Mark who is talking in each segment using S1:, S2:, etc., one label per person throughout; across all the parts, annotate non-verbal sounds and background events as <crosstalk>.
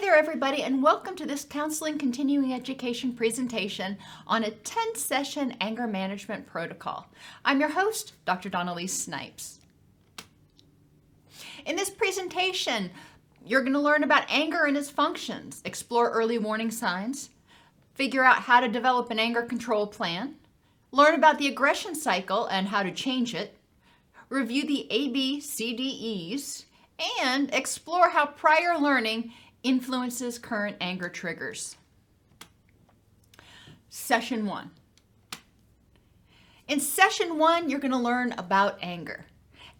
S1: there, everybody, and welcome to this Counseling Continuing Education presentation on a 10 session anger management protocol. I'm your host, Dr. Dawn-Elise Snipes. In this presentation, you're going to learn about anger and its functions, explore early warning signs, figure out how to develop an anger control plan, learn about the aggression cycle and how to change it, review the ABCDEs, and explore how prior learning influences current anger triggers. Session one. In session one, you're going to learn about anger.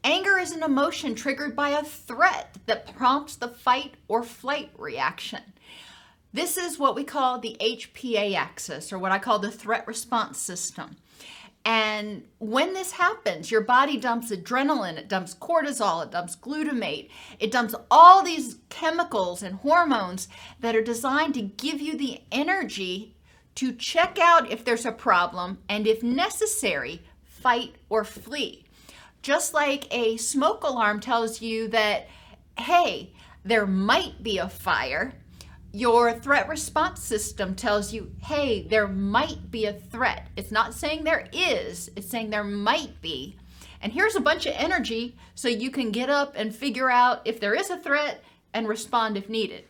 S1: Anger is an emotion triggered by a threat that prompts the fight or flight reaction. This is what we call the HPA axis, or what I call the threat response system. And when this happens, your body dumps adrenaline, it dumps cortisol, it dumps glutamate, it dumps all these chemicals and hormones that are designed to give you the energy to check out if there's a problem and, if necessary, fight or flee. Just like a smoke alarm tells you that, hey, there might be a fire, your threat response system tells you, hey, there might be a threat. It's not saying there is, it's saying there might be. And here's a bunch of energy so you can get up and figure out if there is a threat and respond if needed.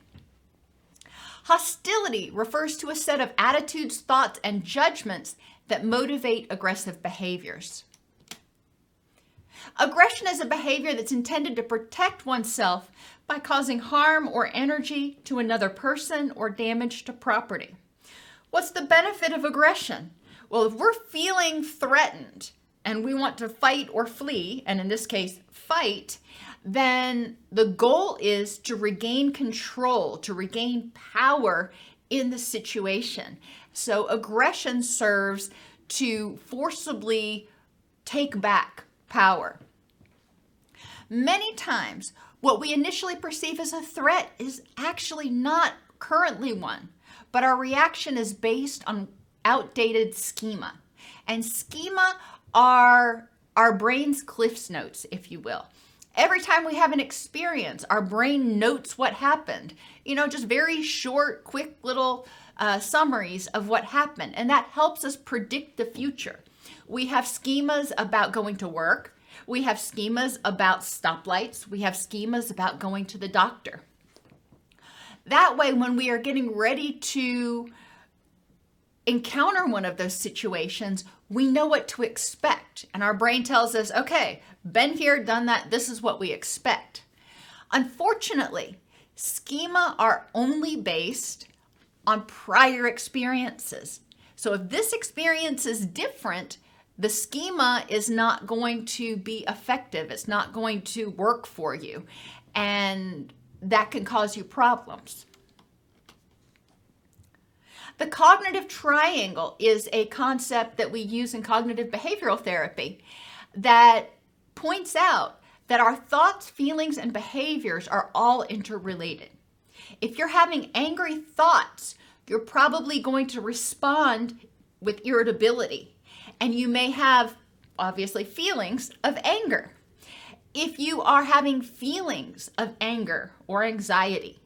S1: Hostility refers to a set of attitudes, thoughts, and judgments that motivate aggressive behaviors. Aggression is a behavior that's intended to protect oneself by causing harm or energy to another person or damage to property. What's the benefit of aggression? Well, if we're feeling threatened and we want to fight or flee, and in this case, fight, then the goal is to regain control, to regain power in the situation. So, aggression serves to forcibly take back power. Many times, what we initially perceive as a threat is actually not currently one, but our reaction is based on outdated schema. And schema are our brain's cliffs notes, if you will. Every time we have an experience, our brain notes what happened. You know, just very short, quick little uh, summaries of what happened. And that helps us predict the future. We have schemas about going to work, we have schemas about stoplights. We have schemas about going to the doctor. That way, when we are getting ready to encounter one of those situations, we know what to expect. And our brain tells us, okay, been here, done that, this is what we expect. Unfortunately, schema are only based on prior experiences. So if this experience is different, the schema is not going to be effective. It's not going to work for you. And that can cause you problems. The cognitive triangle is a concept that we use in cognitive behavioral therapy that points out that our thoughts, feelings, and behaviors are all interrelated. If you're having angry thoughts, you're probably going to respond with irritability and you may have obviously feelings of anger. If you are having feelings of anger or anxiety,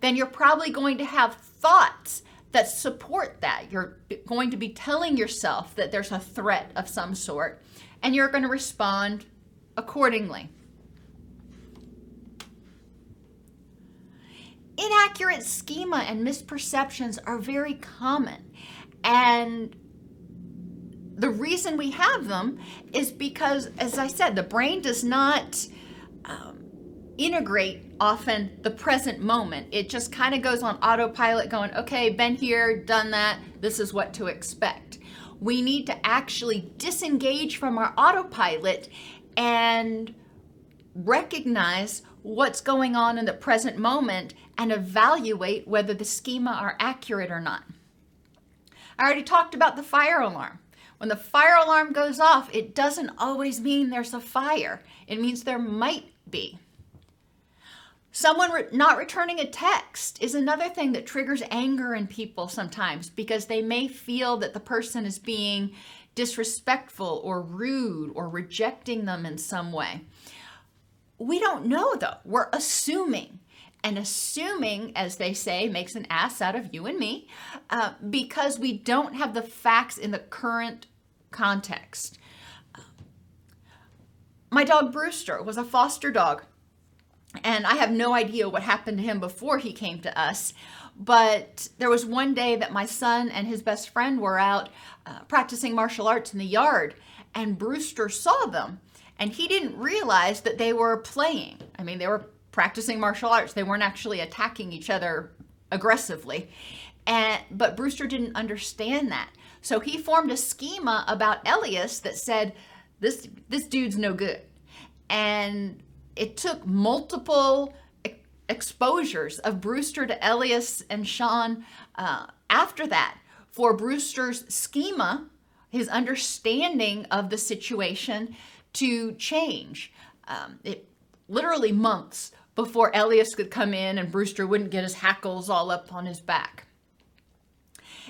S1: then you're probably going to have thoughts that support that. You're going to be telling yourself that there's a threat of some sort, and you're going to respond accordingly. Inaccurate schema and misperceptions are very common, and the reason we have them is because, as I said, the brain does not um, integrate often the present moment. It just kind of goes on autopilot, going, okay, been here, done that, this is what to expect. We need to actually disengage from our autopilot and recognize what's going on in the present moment and evaluate whether the schema are accurate or not. I already talked about the fire alarm. When the fire alarm goes off, it doesn't always mean there's a fire. It means there might be. Someone re- not returning a text is another thing that triggers anger in people sometimes because they may feel that the person is being disrespectful or rude or rejecting them in some way. We don't know though, we're assuming. And assuming, as they say, makes an ass out of you and me uh, because we don't have the facts in the current context. My dog Brewster was a foster dog, and I have no idea what happened to him before he came to us. But there was one day that my son and his best friend were out uh, practicing martial arts in the yard, and Brewster saw them, and he didn't realize that they were playing. I mean, they were practicing martial arts, they weren't actually attacking each other aggressively. And, but Brewster didn't understand that. So he formed a schema about Elias that said, this, this dude's no good. And it took multiple exposures of Brewster to Elias and Sean uh, after that for Brewster's schema, his understanding of the situation to change. Um, it literally months before Elias could come in and Brewster wouldn't get his hackles all up on his back.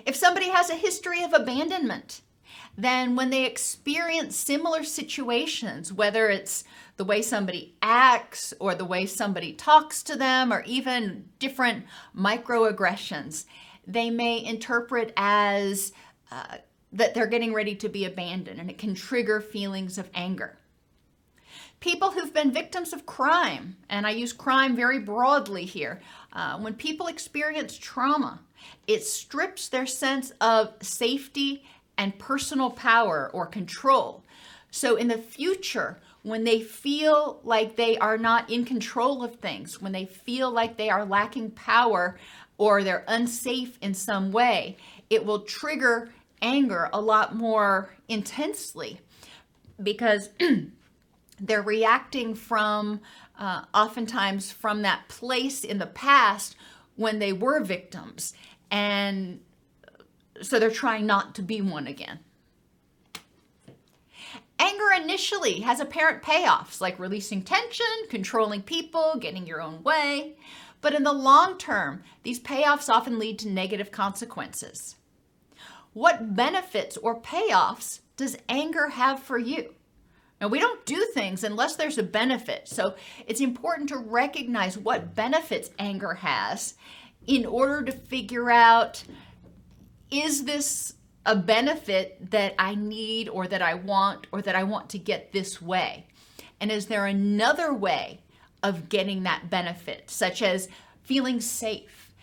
S1: If somebody has a history of abandonment, then when they experience similar situations, whether it's the way somebody acts or the way somebody talks to them or even different microaggressions, they may interpret as uh, that they're getting ready to be abandoned and it can trigger feelings of anger. People who've been victims of crime, and I use crime very broadly here, uh, when people experience trauma, it strips their sense of safety and personal power or control. So in the future, when they feel like they are not in control of things, when they feel like they are lacking power or they're unsafe in some way, it will trigger anger a lot more intensely because <clears throat> they're reacting from uh, oftentimes from that place in the past when they were victims and so they're trying not to be one again Anger initially has apparent payoffs like releasing tension, controlling people, getting your own way. But in the long term, these payoffs often lead to negative consequences. What benefits or payoffs does anger have for you? Now, we don't do things unless there's a benefit. So it's important to recognize what benefits anger has in order to figure out is this a benefit that I need or that I want or that I want to get this way? And is there another way of getting that benefit, such as feeling safe?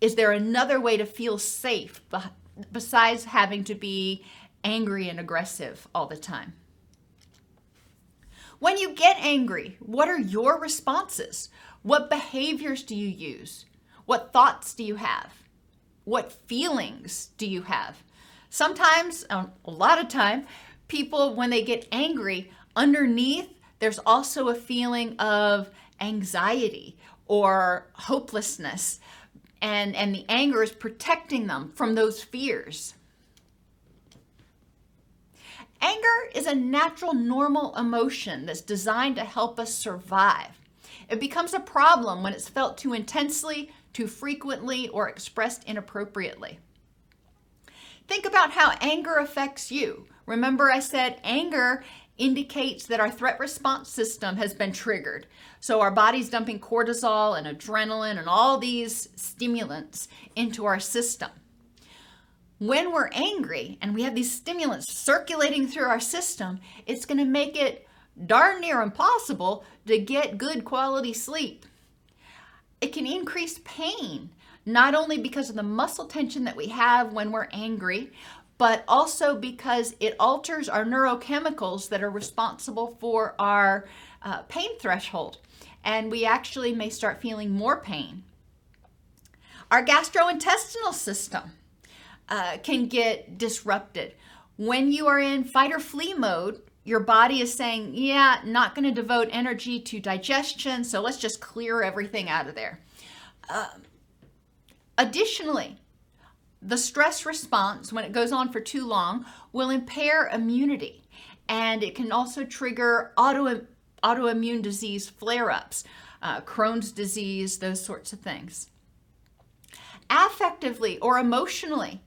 S1: Is there another way to feel safe besides having to be angry and aggressive all the time? When you get angry, what are your responses? What behaviors do you use? What thoughts do you have? What feelings do you have? Sometimes, a lot of time, people, when they get angry, underneath, there's also a feeling of anxiety or hopelessness. And, and the anger is protecting them from those fears. Anger is a natural, normal emotion that's designed to help us survive. It becomes a problem when it's felt too intensely, too frequently, or expressed inappropriately. Think about how anger affects you. Remember, I said anger indicates that our threat response system has been triggered. So our body's dumping cortisol and adrenaline and all these stimulants into our system. When we're angry and we have these stimulants circulating through our system, it's going to make it darn near impossible to get good quality sleep. It can increase pain not only because of the muscle tension that we have when we're angry, but also because it alters our neurochemicals that are responsible for our uh, pain threshold. And we actually may start feeling more pain. Our gastrointestinal system uh, can get disrupted. When you are in fight or flee mode, your body is saying, Yeah, not going to devote energy to digestion, so let's just clear everything out of there. Um, Additionally, the stress response, when it goes on for too long, will impair immunity and it can also trigger auto, autoimmune disease flare ups, uh, Crohn's disease, those sorts of things. Affectively or emotionally,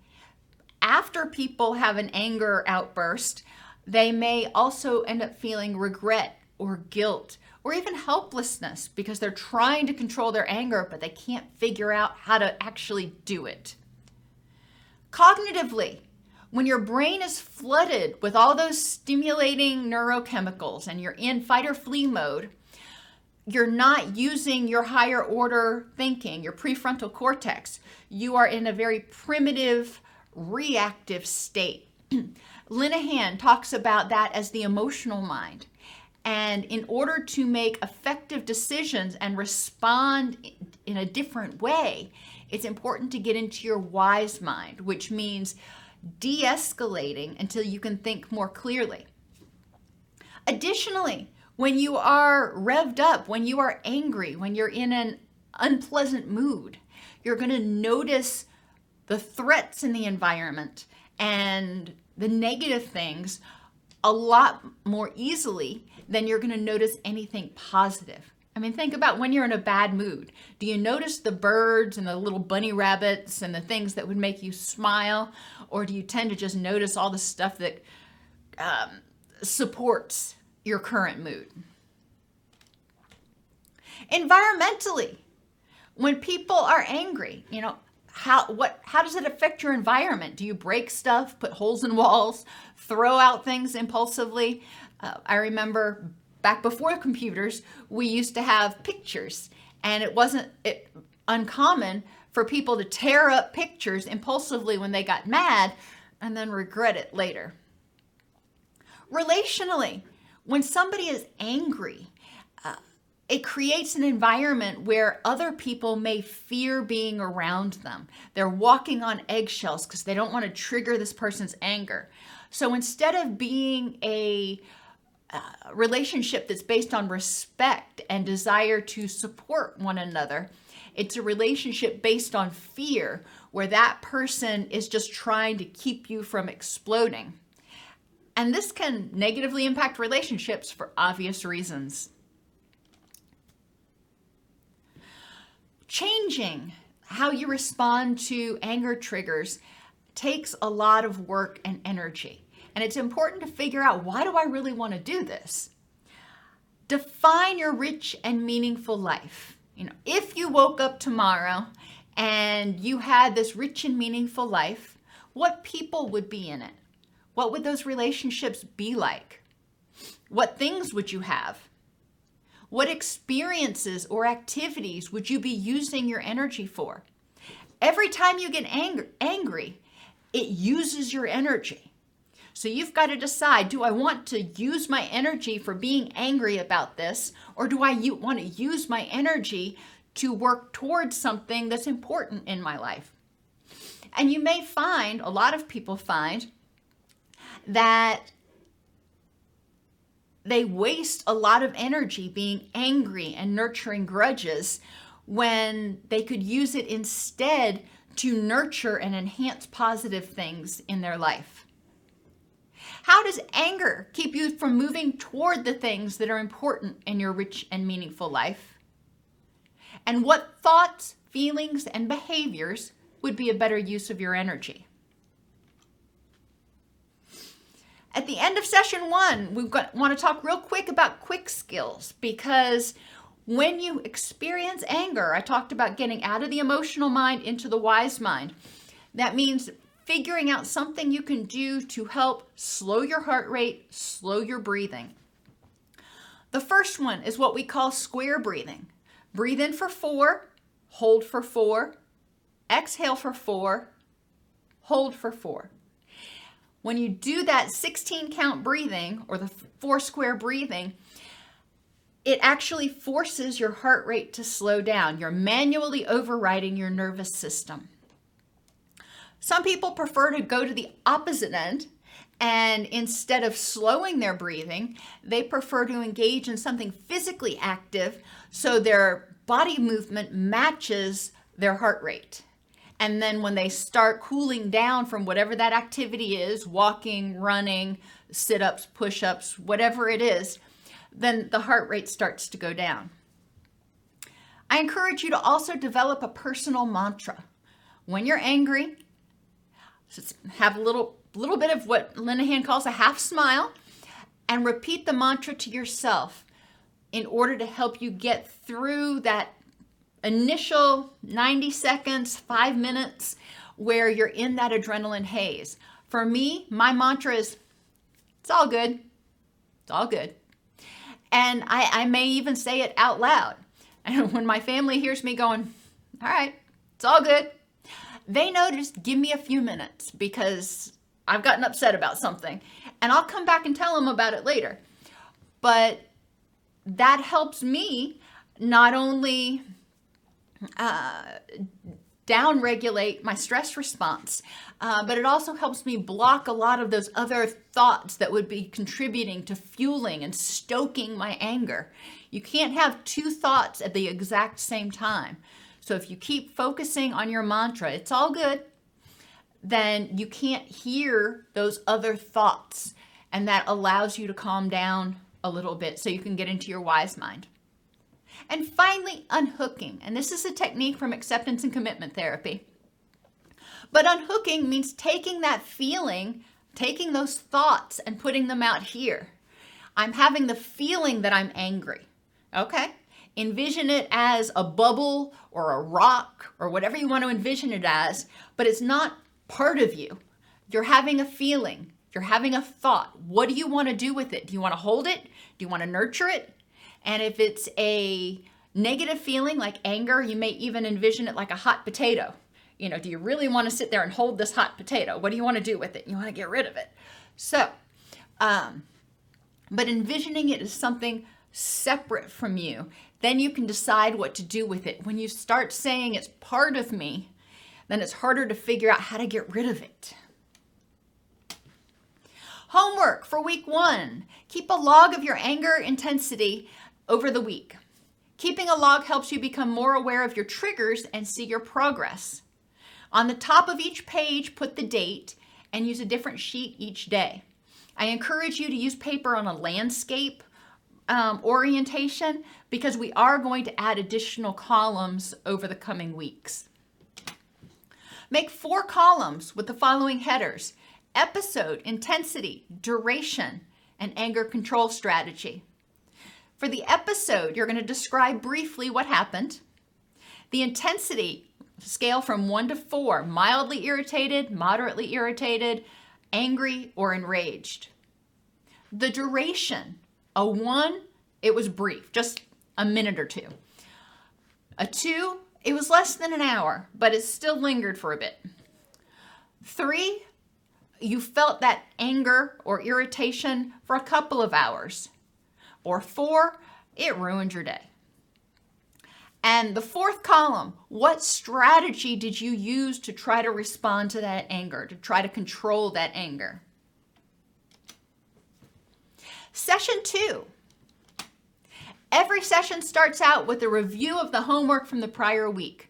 S1: after people have an anger outburst, they may also end up feeling regret or guilt or even helplessness because they're trying to control their anger, but they can't figure out how to actually do it. Cognitively, when your brain is flooded with all those stimulating neurochemicals and you're in fight or flee mode, you're not using your higher order thinking, your prefrontal cortex. You are in a very primitive, reactive state. <clears throat> Linehan talks about that as the emotional mind. And in order to make effective decisions and respond in a different way, it's important to get into your wise mind, which means de escalating until you can think more clearly. Additionally, when you are revved up, when you are angry, when you're in an unpleasant mood, you're going to notice the threats in the environment and the negative things a lot more easily than you're going to notice anything positive. I mean, think about when you're in a bad mood. Do you notice the birds and the little bunny rabbits and the things that would make you smile? Or do you tend to just notice all the stuff that um, supports your current mood? Environmentally, when people are angry, you know, how what how does it affect your environment? Do you break stuff, put holes in walls, throw out things impulsively? Uh, I remember back before computers, we used to have pictures, and it wasn't it, uncommon for people to tear up pictures impulsively when they got mad and then regret it later. Relationally, when somebody is angry, it creates an environment where other people may fear being around them. They're walking on eggshells because they don't want to trigger this person's anger. So instead of being a uh, relationship that's based on respect and desire to support one another. It's a relationship based on fear where that person is just trying to keep you from exploding. And this can negatively impact relationships for obvious reasons. Changing how you respond to anger triggers takes a lot of work and energy. And it's important to figure out why do I really want to do this? Define your rich and meaningful life. You know, if you woke up tomorrow and you had this rich and meaningful life, what people would be in it? What would those relationships be like? What things would you have? What experiences or activities would you be using your energy for? Every time you get ang- angry, it uses your energy. So you've got to decide do I want to use my energy for being angry about this, or do I want to use my energy to work towards something that's important in my life? And you may find, a lot of people find, that they waste a lot of energy being angry and nurturing grudges when they could use it instead to nurture and enhance positive things in their life. How does anger keep you from moving toward the things that are important in your rich and meaningful life? And what thoughts, feelings, and behaviors would be a better use of your energy? At the end of session one, we want to talk real quick about quick skills because when you experience anger, I talked about getting out of the emotional mind into the wise mind. That means figuring out something you can do to help slow your heart rate, slow your breathing. The first one is what we call square breathing. Breathe in for four, hold for four, exhale for four, hold for four. When you do that 16 count breathing or the four square breathing, it actually forces your heart rate to slow down. You're manually overriding your nervous system. Some people prefer to go to the opposite end and instead of slowing their breathing, they prefer to engage in something physically active so their body movement matches their heart rate. And then when they start cooling down from whatever that activity is walking, running, sit ups, push ups, whatever it is then the heart rate starts to go down. I encourage you to also develop a personal mantra. When you're angry, just have a little little bit of what Linehan calls a half smile and repeat the mantra to yourself in order to help you get through that initial 90 seconds, five minutes where you're in that adrenaline haze. For me, my mantra is it's all good. It's all good. And I, I may even say it out loud. <laughs> And when my family hears me going, all right, it's all good, they know just give me a few minutes because I've gotten upset about something. And I'll come back and tell them about it later. But that helps me not only uh, down regulate my stress response, uh, but it also helps me block a lot of those other thoughts that would be contributing to fueling and stoking my anger. You can't have two thoughts at the exact same time. So if you keep focusing on your mantra, it's all good, then you can't hear those other thoughts. And that allows you to calm down a little bit so you can get into your wise mind. And finally, unhooking. And this is a technique from acceptance and commitment therapy. But unhooking means taking that feeling, taking those thoughts, and putting them out here. I'm having the feeling that I'm angry. Okay. Envision it as a bubble or a rock or whatever you want to envision it as, but it's not part of you. You're having a feeling, you're having a thought. What do you want to do with it? Do you want to hold it? Do you want to nurture it? And if it's a negative feeling like anger, you may even envision it like a hot potato. You know, do you really want to sit there and hold this hot potato? What do you want to do with it? You want to get rid of it. So, um, but envisioning it as something separate from you, then you can decide what to do with it. When you start saying it's part of me, then it's harder to figure out how to get rid of it. Homework for week one keep a log of your anger intensity over the week. Keeping a log helps you become more aware of your triggers and see your progress. On the top of each page, put the date and use a different sheet each day. I encourage you to use paper on a landscape um, orientation because we are going to add additional columns over the coming weeks. Make four columns with the following headers episode, intensity, duration, and anger control strategy. For the episode, you're going to describe briefly what happened. The intensity scale from one to four mildly irritated, moderately irritated, angry, or enraged. The duration a one, it was brief, just a minute or two. A two, it was less than an hour, but it still lingered for a bit. Three, you felt that anger or irritation for a couple of hours. Or four, it ruined your day. And the fourth column, what strategy did you use to try to respond to that anger, to try to control that anger? Session two. Every session starts out with a review of the homework from the prior week.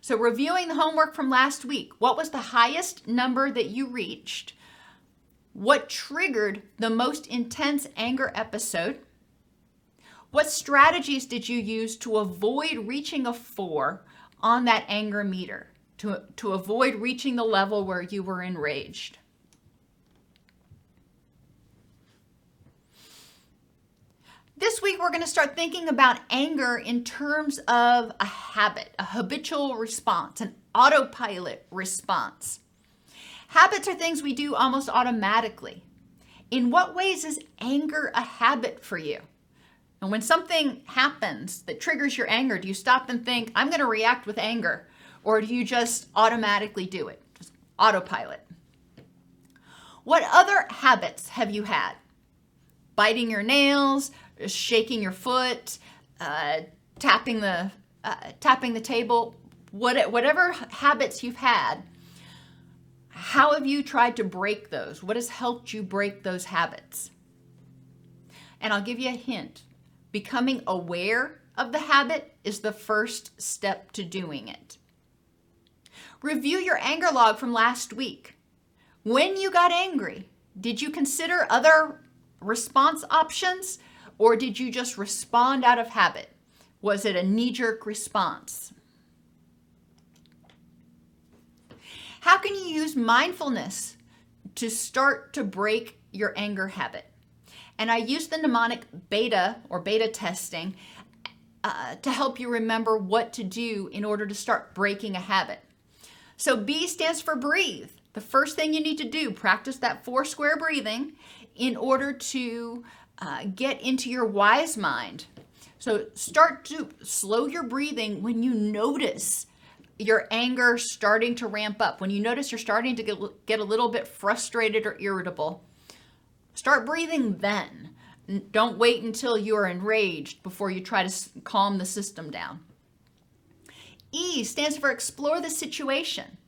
S1: So, reviewing the homework from last week, what was the highest number that you reached? What triggered the most intense anger episode? What strategies did you use to avoid reaching a four on that anger meter, to, to avoid reaching the level where you were enraged? This week, we're going to start thinking about anger in terms of a habit, a habitual response, an autopilot response. Habits are things we do almost automatically. In what ways is anger a habit for you? And when something happens that triggers your anger, do you stop and think, I'm going to react with anger? Or do you just automatically do it? Just autopilot. What other habits have you had? Biting your nails, shaking your foot, uh, tapping the uh, tapping the table, what, whatever habits you've had, how have you tried to break those? What has helped you break those habits? And I'll give you a hint. Becoming aware of the habit is the first step to doing it. Review your anger log from last week. When you got angry, did you consider other response options or did you just respond out of habit? Was it a knee jerk response? How can you use mindfulness to start to break your anger habit? And I use the mnemonic beta or beta testing uh, to help you remember what to do in order to start breaking a habit. So B stands for breathe. The first thing you need to do, practice that four square breathing in order to uh, get into your wise mind. So start to slow your breathing when you notice your anger starting to ramp up, when you notice you're starting to get, get a little bit frustrated or irritable. Start breathing then. Don't wait until you're enraged before you try to calm the system down. E stands for explore the situation.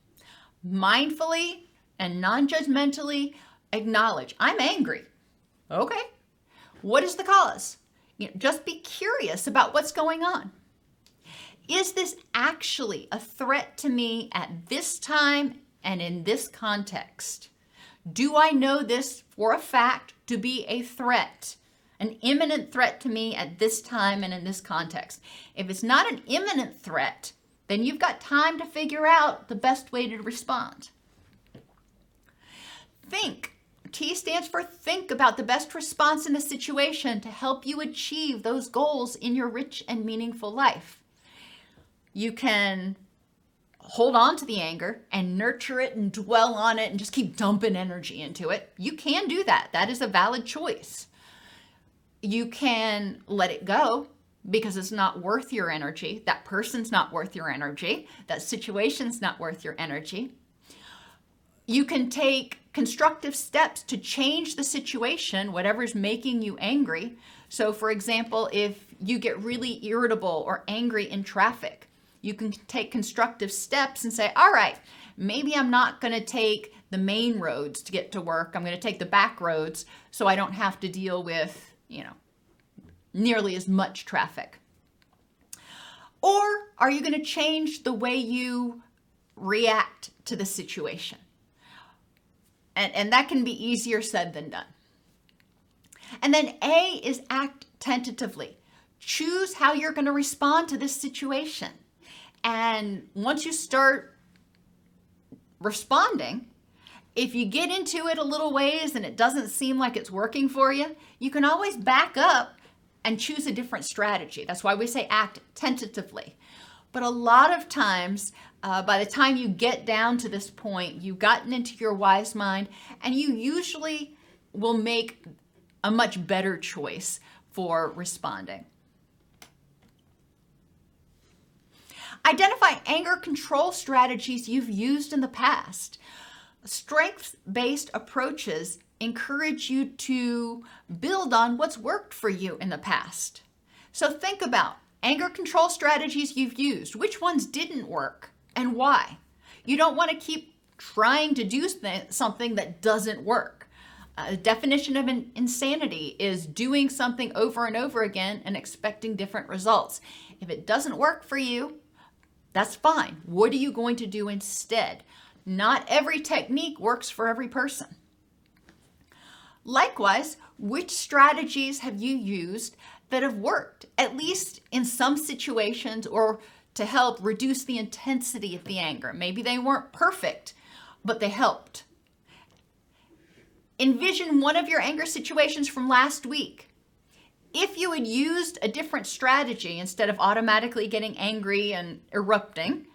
S1: Mindfully and non judgmentally acknowledge I'm angry. Okay. What is the cause? You know, just be curious about what's going on. Is this actually a threat to me at this time and in this context? Do I know this for a fact to be a threat, an imminent threat to me at this time and in this context? If it's not an imminent threat, then you've got time to figure out the best way to respond. Think. T stands for think about the best response in a situation to help you achieve those goals in your rich and meaningful life. You can hold on to the anger and nurture it and dwell on it and just keep dumping energy into it. You can do that. That is a valid choice. You can let it go because it's not worth your energy. That person's not worth your energy. That situation's not worth your energy. You can take constructive steps to change the situation, whatever's making you angry. So, for example, if you get really irritable or angry in traffic, you can take constructive steps and say, all right, maybe I'm not going to take the main roads to get to work. I'm going to take the back roads so I don't have to deal with, you know, nearly as much traffic. Or are you going to change the way you react to the situation? And, and that can be easier said than done. And then A is act tentatively. Choose how you're going to respond to this situation. And once you start responding, if you get into it a little ways and it doesn't seem like it's working for you, you can always back up and choose a different strategy. That's why we say act tentatively. But a lot of times, uh, by the time you get down to this point, you've gotten into your wise mind, and you usually will make a much better choice for responding. Identify anger control strategies you've used in the past. Strength based approaches encourage you to build on what's worked for you in the past. So think about anger control strategies you've used. Which ones didn't work and why? You don't want to keep trying to do something that doesn't work. A definition of an insanity is doing something over and over again and expecting different results. If it doesn't work for you, that's fine. What are you going to do instead? Not every technique works for every person. Likewise, which strategies have you used that have worked, at least in some situations, or to help reduce the intensity of the anger? Maybe they weren't perfect, but they helped. Envision one of your anger situations from last week. If you had used a different strategy instead of automatically getting angry and erupting,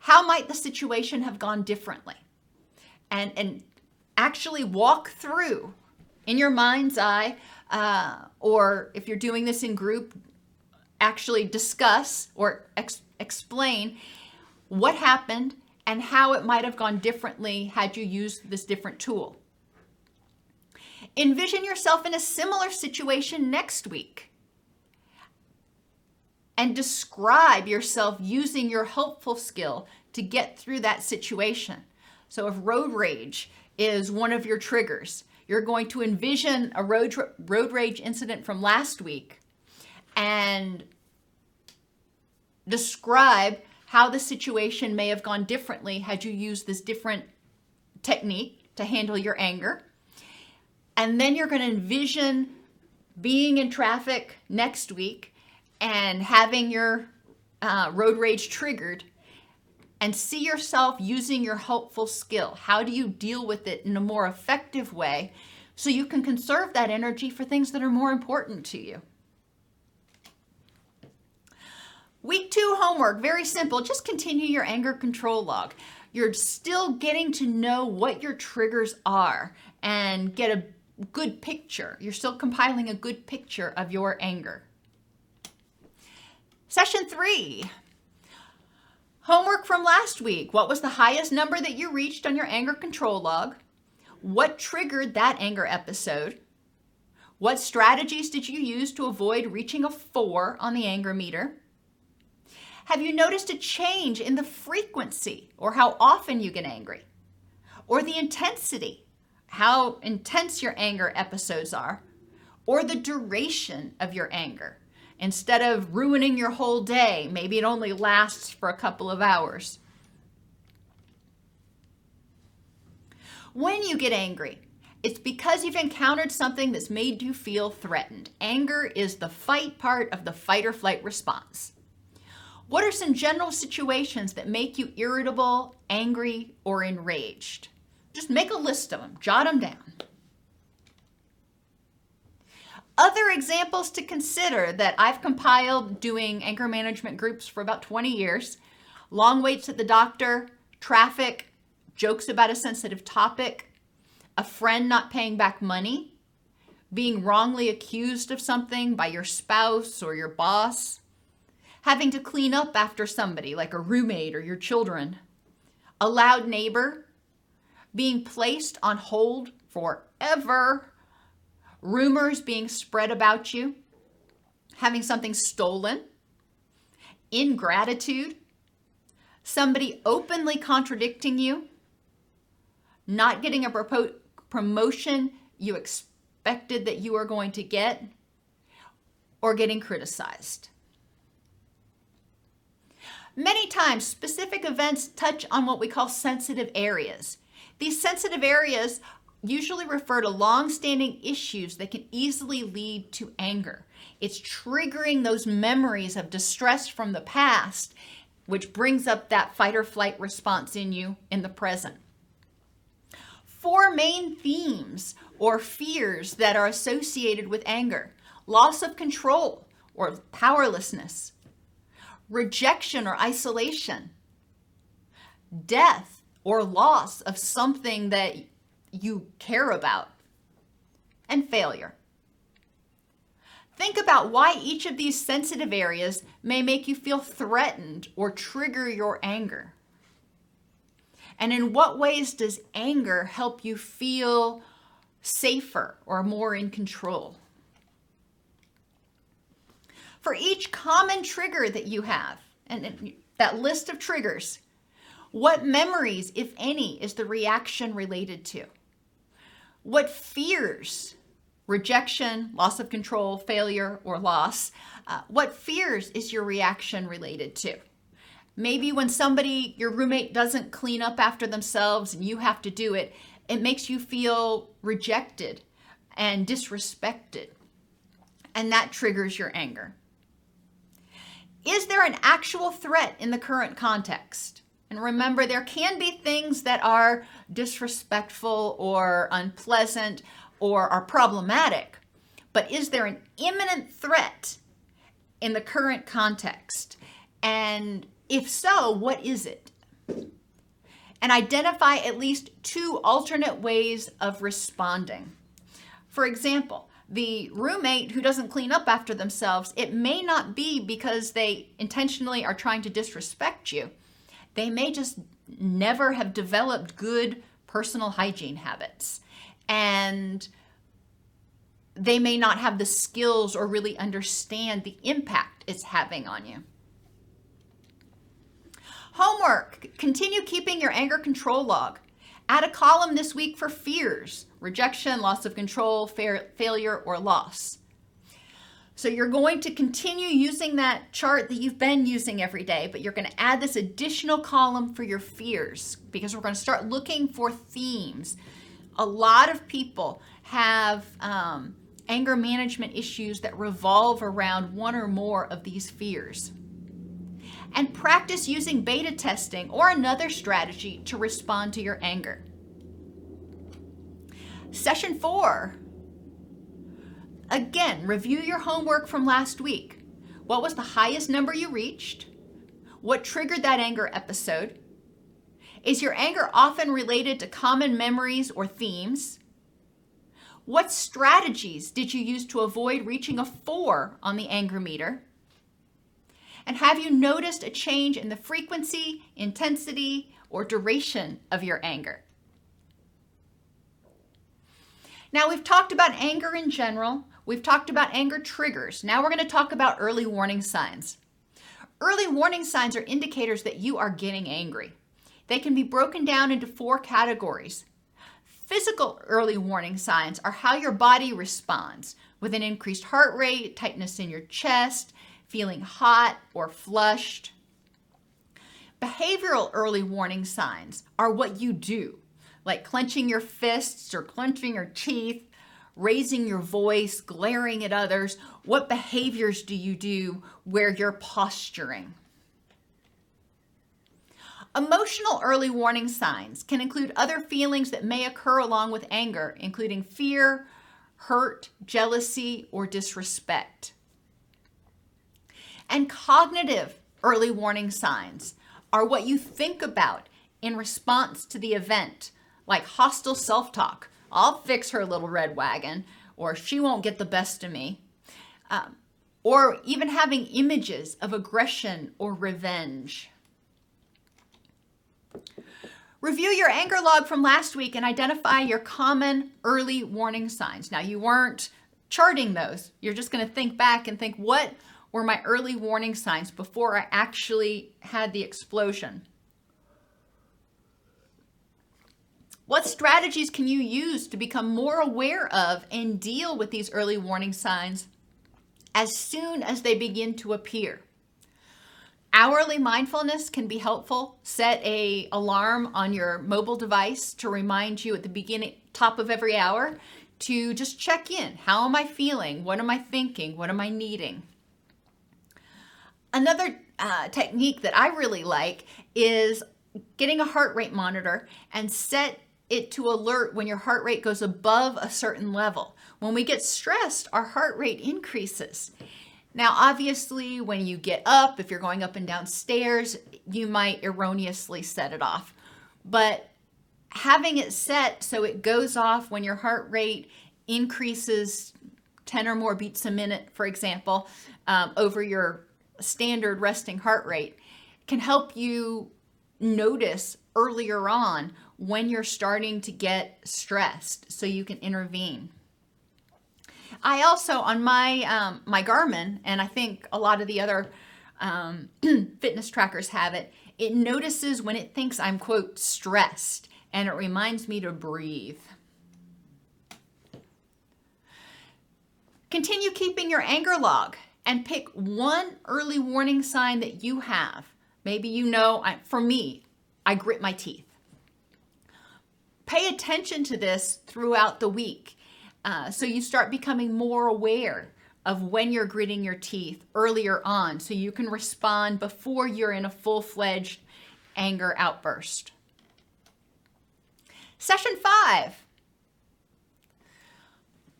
S1: how might the situation have gone differently? And, and actually walk through in your mind's eye, uh, or if you're doing this in group, actually discuss or ex- explain what happened and how it might have gone differently had you used this different tool. Envision yourself in a similar situation next week and describe yourself using your helpful skill to get through that situation. So, if road rage is one of your triggers, you're going to envision a road, road rage incident from last week and describe how the situation may have gone differently had you used this different technique to handle your anger. And then you're going to envision being in traffic next week and having your uh, road rage triggered and see yourself using your helpful skill. How do you deal with it in a more effective way so you can conserve that energy for things that are more important to you. Week two homework, very simple. Just continue your anger control log. You're still getting to know what your triggers are and get a good picture. You're still compiling a good picture of your anger. Session three. Homework from last week. What was the highest number that you reached on your anger control log? What triggered that anger episode? What strategies did you use to avoid reaching a four on the anger meter? Have you noticed a change in the frequency or how often you get angry? Or the intensity, how intense your anger episodes are? Or the duration of your anger? Instead of ruining your whole day, maybe it only lasts for a couple of hours. When you get angry, it's because you've encountered something that's made you feel threatened. Anger is the fight part of the fight or flight response. What are some general situations that make you irritable, angry, or enraged? Just make a list of them, jot them down. Other examples to consider that I've compiled doing anger management groups for about 20 years long waits at the doctor, traffic, jokes about a sensitive topic, a friend not paying back money, being wrongly accused of something by your spouse or your boss, having to clean up after somebody, like a roommate or your children, a loud neighbor, being placed on hold forever, rumors being spread about you, having something stolen, ingratitude, somebody openly contradicting you, not getting a propo- promotion you expected that you are going to get, or getting criticized. Many times, specific events touch on what we call sensitive areas. These sensitive areas usually refer to long-standing issues that can easily lead to anger. It's triggering those memories of distress from the past, which brings up that fight or flight response in you in the present. Four main themes or fears that are associated with anger loss of control or powerlessness, rejection or isolation, death or loss of something that you care about, and failure. Think about why each of these sensitive areas may make you feel threatened or trigger your anger. And in what ways does anger help you feel safer or more in control? for each common trigger that you have, and that list of triggers, what memories, if any, is the reaction related to? What fears, rejection, loss of control, failure, or loss, uh, what fears is your reaction related to? Maybe when somebody, your roommate, doesn't clean up after themselves and you have to do it, it makes you feel rejected and disrespected. And that triggers your anger. Is there an actual threat in the current context? And remember, there can be things that are disrespectful or unpleasant or are problematic, but is there an imminent threat in the current context? And if so, what is it? And identify at least two alternate ways of responding. For example, the roommate who doesn't clean up after themselves, it may not be because they intentionally are trying to disrespect you. They may just never have developed good personal hygiene habits. And they may not have the skills or really understand the impact it's having on you. Homework continue keeping your anger control log. Add a column this week for fears rejection, loss of control, fa- failure, or loss. So you're going to continue using that chart that you've been using every day, but you're going to add this additional column for your fears because we're going to start looking for themes. A lot of people have um, anger management issues that revolve around one or more of these fears. And practice using beta testing or another strategy to respond to your anger. Session four. Again, review your homework from last week. What was the highest number you reached? What triggered that anger episode? Is your anger often related to common memories or themes? What strategies did you use to avoid reaching a four on the anger meter? And have you noticed a change in the frequency, intensity, or duration of your anger? Now, we've talked about anger in general. We've talked about anger triggers. Now, we're going to talk about early warning signs. Early warning signs are indicators that you are getting angry. They can be broken down into four categories Physical early warning signs are how your body responds with an increased heart rate, tightness in your chest, feeling hot or flushed. Behavioral early warning signs are what you do, like clenching your fists or clenching your teeth, raising your voice, glaring at others. What behaviors do you do where you're posturing? Emotional early warning signs can include other feelings that may occur along with anger, including fear, hurt, jealousy, or disrespect. And cognitive early warning signs are what you think about in response to the event, like hostile self talk. I'll fix her little red wagon, or she won't get the best of me. Um, or even having images of aggression or revenge. Review your anger log from last week and identify your common early warning signs. Now, you weren't charting those. You're just going to think back and think, what were my early warning signs before I actually had the explosion? What strategies can you use to become more aware of and deal with these early warning signs as soon as they begin to appear? Hourly mindfulness can be helpful. Set a alarm on your mobile device to remind you at the beginning top of every hour to just check in. How am I feeling? What am I thinking? What am I needing? Another uh, technique that I really like is getting a heart rate monitor and set it to alert when your heart rate goes above a certain level. When we get stressed, our heart rate increases. Now, obviously, when you get up, if you're going up and down stairs, you might erroneously set it off. But having it set so it goes off when your heart rate increases 10 or more beats a minute, for example, um, over your standard resting heart rate, can help you notice earlier on when you're starting to get stressed so you can intervene. I also on my um, my Garmin, and I think a lot of the other um, <clears throat> fitness trackers have it. It notices when it thinks I'm quote stressed, and it reminds me to breathe. Continue keeping your anger log and pick one early warning sign that you have. Maybe you know, for me, I grit my teeth. Pay attention to this throughout the week uh, so you start becoming more aware of when you're gritting your teeth earlier on so you can respond before you're in a full fledged anger outburst. Session five.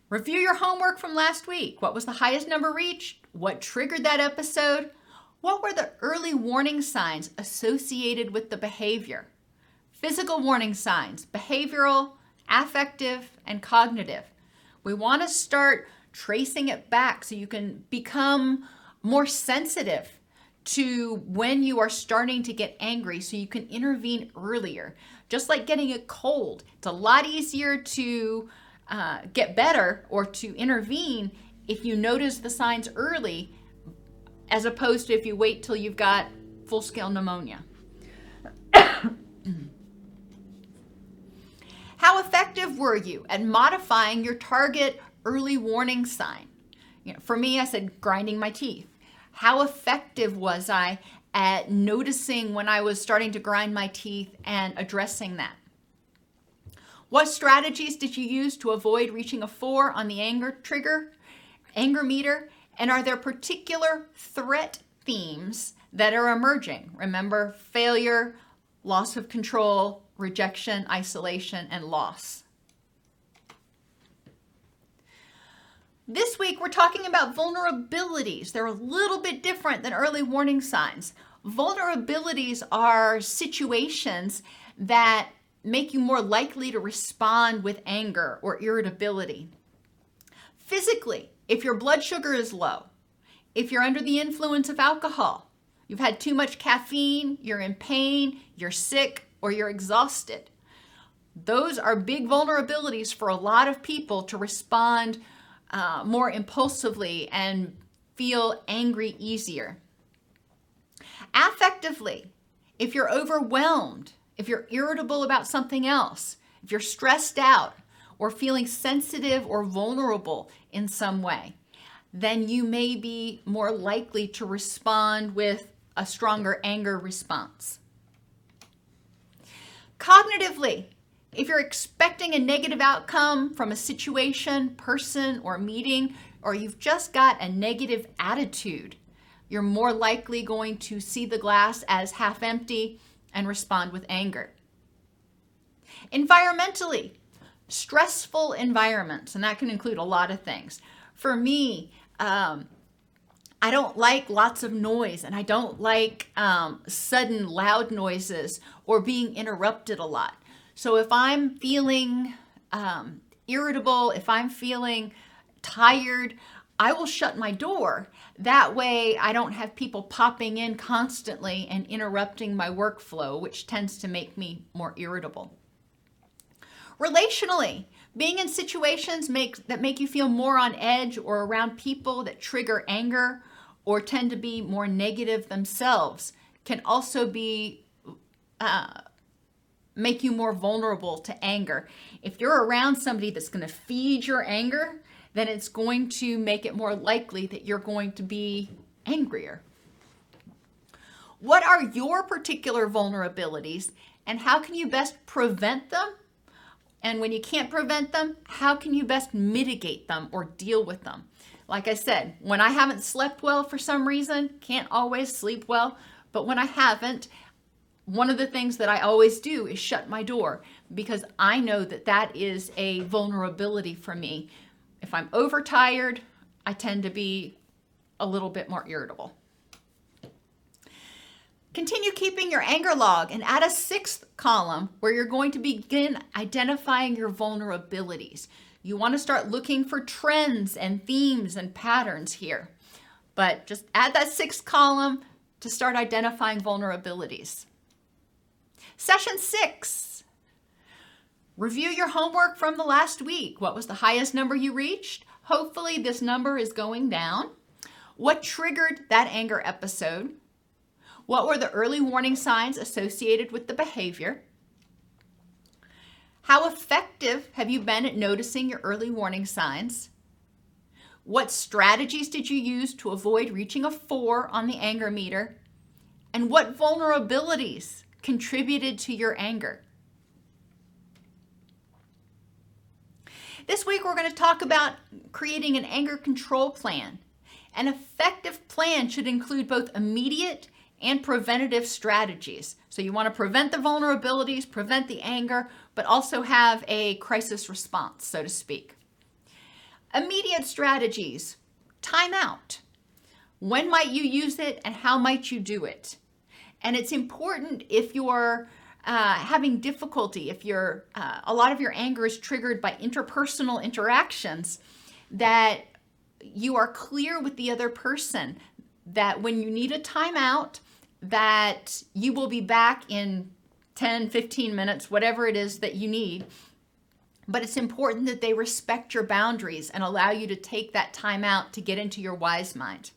S1: Review your homework from last week. What was the highest number reached? What triggered that episode? What were the early warning signs associated with the behavior? Physical warning signs, behavioral, affective, and cognitive. We want to start tracing it back so you can become more sensitive to when you are starting to get angry so you can intervene earlier. Just like getting a cold, it's a lot easier to uh, get better or to intervene if you notice the signs early as opposed to if you wait till you've got full scale pneumonia. How effective were you at modifying your target early warning sign? You know, for me, I said grinding my teeth. How effective was I at noticing when I was starting to grind my teeth and addressing that? What strategies did you use to avoid reaching a four on the anger trigger, anger meter? And are there particular threat themes that are emerging? Remember, failure, loss of control, rejection, isolation, and loss. This week, we're talking about vulnerabilities. They're a little bit different than early warning signs. Vulnerabilities are situations that make you more likely to respond with anger or irritability. Physically, if your blood sugar is low, if you're under the influence of alcohol, you've had too much caffeine, you're in pain, you're sick, or you're exhausted. Those are big vulnerabilities for a lot of people to respond uh, more impulsively and feel angry easier. Affectively, if you're overwhelmed, if you're irritable about something else, if you're stressed out or feeling sensitive or vulnerable in some way, then you may be more likely to respond with a stronger anger response. Cognitively, if you're expecting a negative outcome from a situation, person, or meeting, or you've just got a negative attitude, you're more likely going to see the glass as half empty and respond with anger. Environmentally, stressful environments, and that can include a lot of things. For me, um, I don't like lots of noise and I don't like um, sudden loud noises or being interrupted a lot. So if I'm feeling um, irritable, if I'm feeling tired, I will shut my door. That way, I don't have people popping in constantly and interrupting my workflow, which tends to make me more irritable. Relationally, being in situations make, that make you feel more on edge or around people that trigger anger or tend to be more negative themselves can also be uh, make you more vulnerable to anger. If you're around somebody that's going to feed your anger, then it's going to make it more likely that you're going to be angrier. What are your particular vulnerabilities and how can you best prevent them? And when you can't prevent them, how can you best mitigate them or deal with them? Like I said, when I haven't slept well for some reason, can't always sleep well, but when I haven't, one of the things that I always do is shut my door because I know that that is a vulnerability for me. If I'm overtired, I tend to be a little bit more irritable. Continue keeping your anger log and add a sixth column where you're going to begin identifying your vulnerabilities. You want to start looking for trends and themes and patterns here. But just add that sixth column to start identifying vulnerabilities. Session six. Review your homework from the last week. What was the highest number you reached? Hopefully, this number is going down. What triggered that anger episode? What were the early warning signs associated with the behavior? How effective have you been at noticing your early warning signs? What strategies did you use to avoid reaching a four on the anger meter? And what vulnerabilities contributed to your anger. This week, we're going to talk about creating an anger control plan. An effective plan should include both immediate and preventative strategies. So, you want to prevent the vulnerabilities, prevent the anger, but also have a crisis response, so to speak. Immediate strategies time out. When might you use it and how might you do it? And it's important if you're uh, having difficulty, if you're uh, a lot of your anger is triggered by interpersonal interactions, that you are clear with the other person that when you need a timeout, that you will be back in 10, 15 minutes, whatever it is that you need. But it's important that they respect your boundaries and allow you to take that time out to get into your wise mind.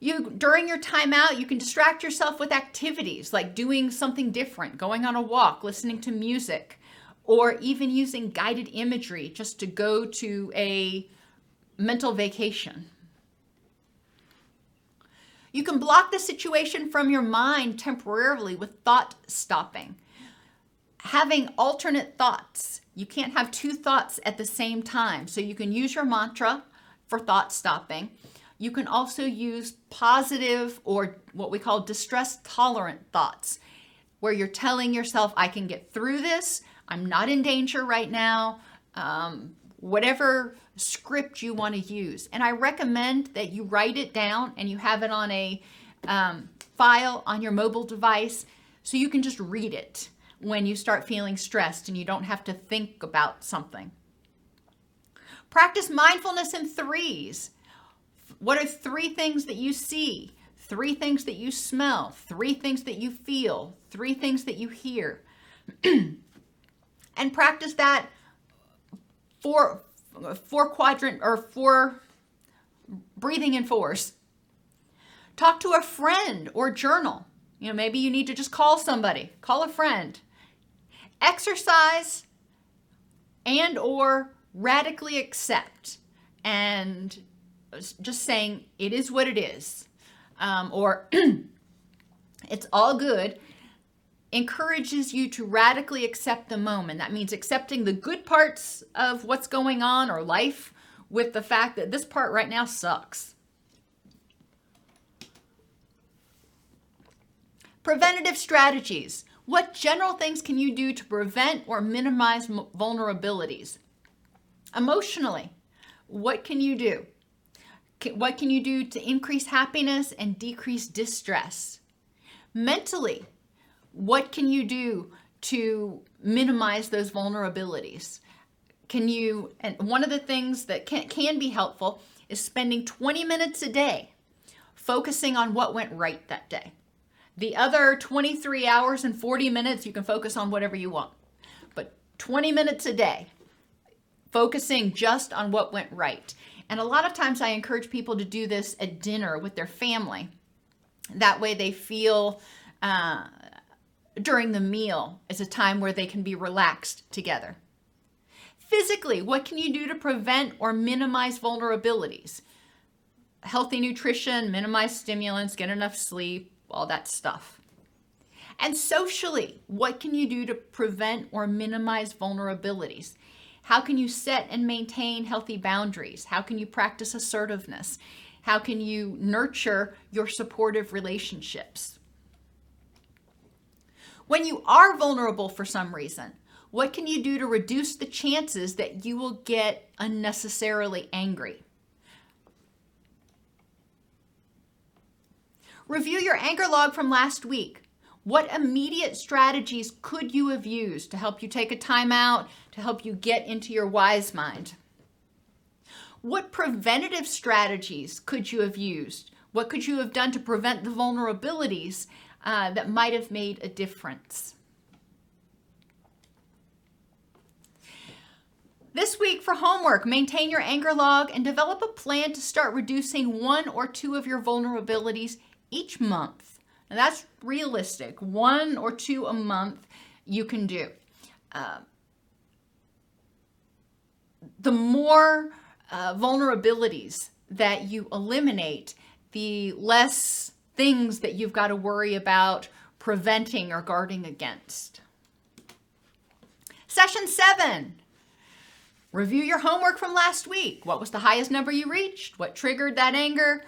S1: You during your time out, you can distract yourself with activities like doing something different, going on a walk, listening to music, or even using guided imagery just to go to a mental vacation. You can block the situation from your mind temporarily with thought stopping. Having alternate thoughts. You can't have two thoughts at the same time. So you can use your mantra for thought stopping you can also use positive or what we call distress tolerant thoughts, where you're telling yourself, I can get through this, I'm not in danger right now. Um, whatever script you want to use. And I recommend that you write it down and you have it on a um, file on your mobile device so you can just read it when you start feeling stressed and you don't have to think about something. Practice mindfulness in threes. What are three things that you see? Three things that you smell, three things that you feel, three things that you hear. <clears throat> and practice that four four quadrant or four breathing in fours. Talk to a friend or journal. You know, maybe you need to just call somebody, call a friend. Exercise and or radically accept and just saying it is what it is um, or <clears throat> it's all good encourages you to radically accept the moment. That means accepting the good parts of what's going on or life with the fact that this part right now sucks. Preventative strategies. What general things can you do to prevent or minimize vulnerabilities? Emotionally, what can you do? What can you do to increase happiness and decrease distress? Mentally, what can you do to minimize those vulnerabilities? Can you, and one of the things that can, can be helpful is spending 20 minutes a day focusing on what went right that day. The other 23 hours and 40 minutes, you can focus on whatever you want. But 20 minutes a day, focusing just on what went right. And a lot of times I encourage people to do this at dinner with their family. That way they feel uh, during the meal is a time where they can be relaxed together. Physically, what can you do to prevent or minimize vulnerabilities? Healthy nutrition, minimize stimulants, get enough sleep, all that stuff. And socially, what can you do to prevent or minimize vulnerabilities? How can you set and maintain healthy boundaries? How can you practice assertiveness? How can you nurture your supportive relationships? When you are vulnerable for some reason, what can you do to reduce the chances that you will get unnecessarily angry? Review your anger log from last week. What immediate strategies could you have used to help you take a timeout, to help you get into your wise mind? What preventative strategies could you have used? What could you have done to prevent the vulnerabilities uh, that might have made a difference. This week for homework, maintain your anger log and develop a plan to start reducing one or two of your vulnerabilities each month. Now that's realistic. One or two a month you can do. Uh, the more uh, vulnerabilities that you eliminate, the less things that you've got to worry about preventing or guarding against. Session seven. Review your homework from last week. What was the highest number you reached? What triggered that anger?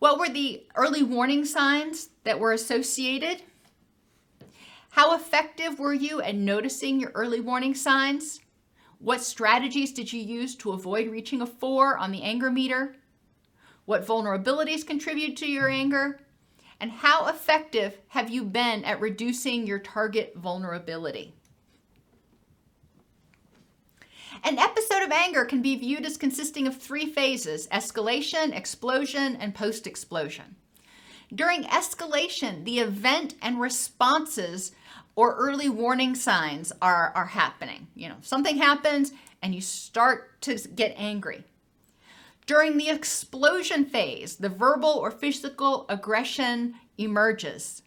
S1: What were the early warning signs that were associated? How effective were you at noticing your early warning signs? What strategies did you use to avoid reaching a four on the anger meter? What vulnerabilities contribute to your anger? And how effective have you been at reducing your target vulnerability? An episode of anger can be viewed as consisting of three phases escalation, explosion, and post explosion. During escalation, the event and responses or early warning signs are, are happening. You know, something happens and you start to get angry. During the explosion phase, the verbal or physical aggression emerges.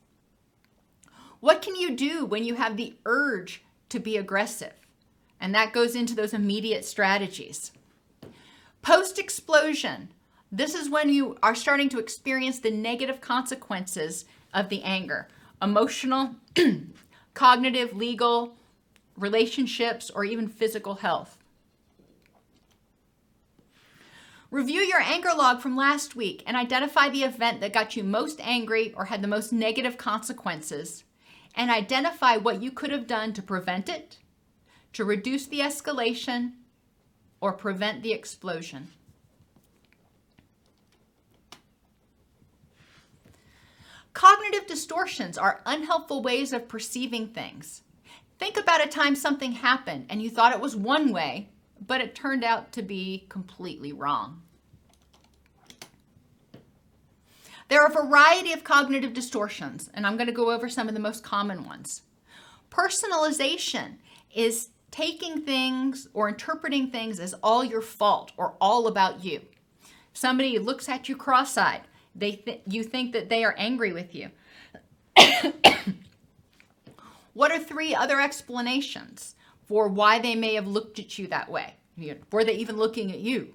S1: What can you do when you have the urge to be aggressive? And that goes into those immediate strategies. Post explosion, this is when you are starting to experience the negative consequences of the anger emotional, <clears throat> cognitive, legal, relationships, or even physical health. Review your anger log from last week and identify the event that got you most angry or had the most negative consequences, and identify what you could have done to prevent it, to reduce the escalation, or prevent the explosion. Cognitive distortions are unhelpful ways of perceiving things. Think about a time something happened and you thought it was one way, but it turned out to be completely wrong. There are a variety of cognitive distortions, and I'm going to go over some of the most common ones. Personalization is taking things or interpreting things as all your fault or all about you. Somebody looks at you cross-eyed, they th- you think that they are angry with you. <coughs> what are three other explanations for why they may have looked at you that way? Were they even looking at you?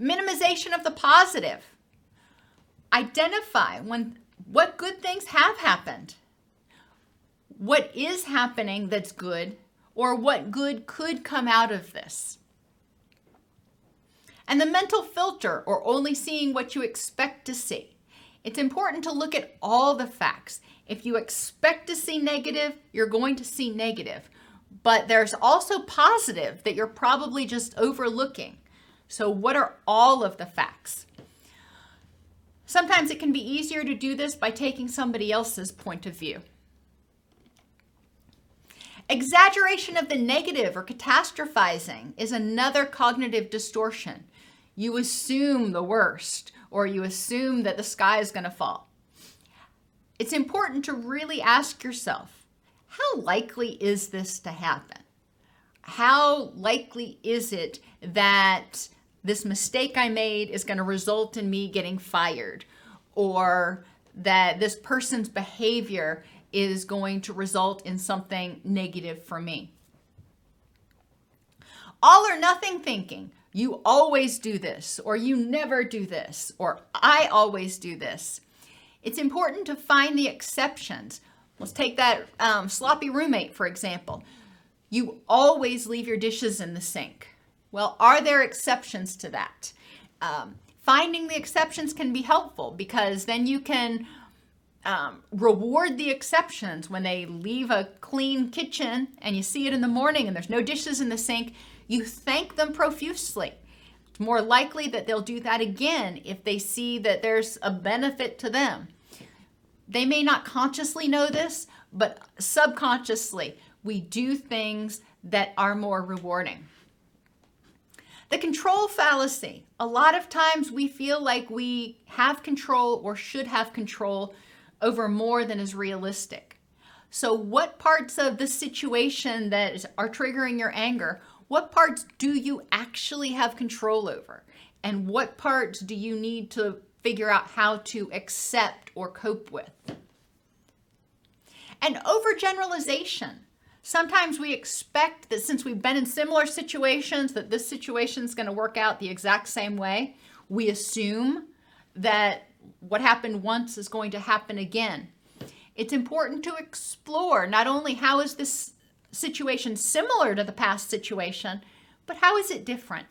S1: Minimization of the positive. Identify when what good things have happened. What is happening that's good or what good could come out of this. And the mental filter, or only seeing what you expect to see. It's important to look at all the facts. If you expect to see negative, you're going to see negative. But there's also positive that you're probably just overlooking. So, what are all of the facts? Sometimes it can be easier to do this by taking somebody else's point of view. Exaggeration of the negative or catastrophizing is another cognitive distortion. You assume the worst or you assume that the sky is going to fall. It's important to really ask yourself how likely is this to happen? How likely is it that this mistake I made is going to result in me getting fired or that this person's behavior is going to result in something negative for me? All or nothing thinking you always do this, or you never do this, or I always do this. It's important to find the exceptions. Let's take that um, sloppy roommate, for example. You always leave your dishes in the sink. Well, are there exceptions to that? Um, finding the exceptions can be helpful because then you can um, reward the exceptions when they leave a clean kitchen and you see it in the morning and there's no dishes in the sink you thank them profusely. It's more likely that they'll do that again if they see that there's a benefit to them. They may not consciously know this, but subconsciously, we do things that are more rewarding. The control fallacy. A lot of times we feel like we have control or should have control over more than is realistic. So, what parts of the situation that are triggering your anger what parts do you actually have control over? And what parts do you need to figure out how to accept or cope with? And overgeneralization. Sometimes we expect that since we've been in similar situations, that this situation is going to work out the exact same way. We assume that what happened once is going to happen again. It's important to explore not only how is this situation similar to the past situation, but how is it different?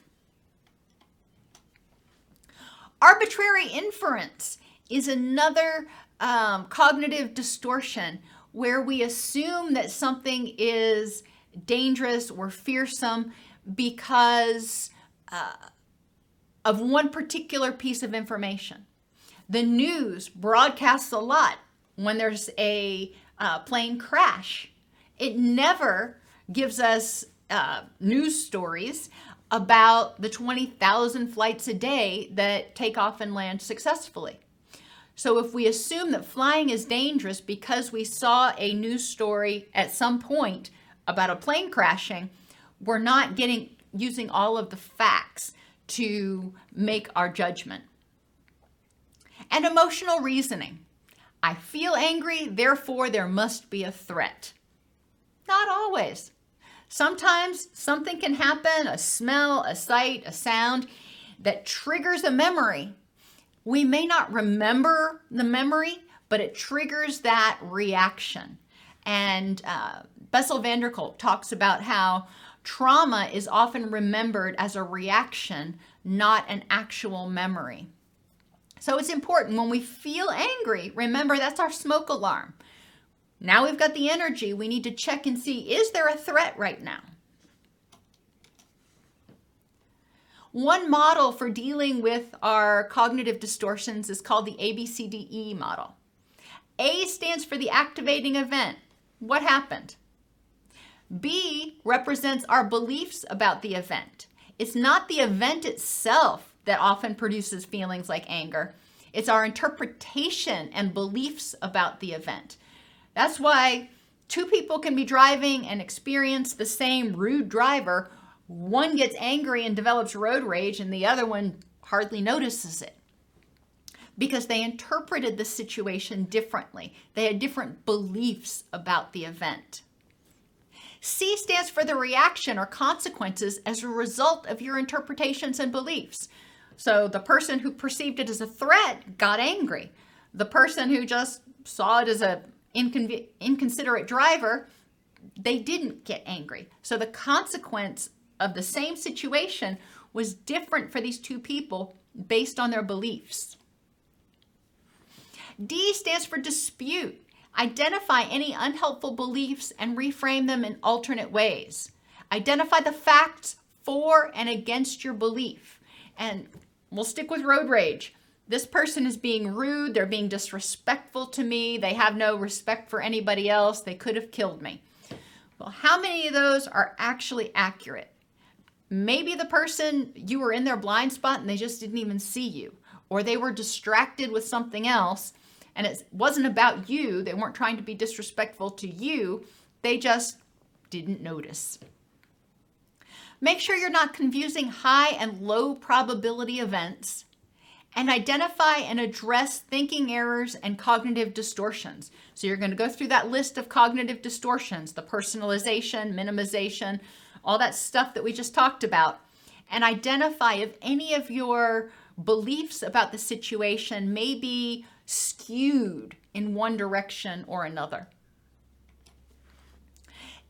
S1: Arbitrary inference is another um, cognitive distortion where we assume that something is dangerous or fearsome because uh, of one particular piece of information. The news broadcasts a lot when there's a uh, plane crash it never gives us uh, news stories about the 20,000 flights a day that take off and land successfully. So if we assume that flying is dangerous because we saw a news story at some point about a plane crashing, we're not getting using all of the facts to make our judgment. And emotional reasoning. I feel angry, therefore there must be a threat. Not always. Sometimes something can happen a smell, a sight, a sound that triggers a memory. We may not remember the memory, but it triggers that reaction. And uh, Bessel van der Kolk talks about how trauma is often remembered as a reaction, not an actual memory. So it's important when we feel angry, remember that's our smoke alarm. Now we've got the energy. We need to check and see is there a threat right now? One model for dealing with our cognitive distortions is called the ABCDE model. A stands for the activating event. What happened? B represents our beliefs about the event. It's not the event itself that often produces feelings like anger, it's our interpretation and beliefs about the event. That's why two people can be driving and experience the same rude driver. One gets angry and develops road rage, and the other one hardly notices it because they interpreted the situation differently. They had different beliefs about the event. C stands for the reaction or consequences as a result of your interpretations and beliefs. So the person who perceived it as a threat got angry. The person who just saw it as a inconsiderate driver, they didn't get angry. So the consequence of the same situation was different for these two people based on their beliefs. D stands for dispute. Identify any unhelpful beliefs and reframe them in alternate ways. Identify the facts for and against your belief. And we'll stick with road rage. This person is being rude, they're being disrespectful to me, they have no respect for anybody else, they could have killed me. Well, how many of those are actually accurate? Maybe the person you were in their blind spot and they just didn't even see you, or they were distracted with something else and it wasn't about you. They weren't trying to be disrespectful to you. They just didn't notice. Make sure you're not confusing high and low probability events and identify and address thinking errors and cognitive distortions. So you're going to go through that list of cognitive distortions, the personalization, minimization, all that stuff that we just talked about, and identify if any of your beliefs about the situation may be skewed in one direction or another.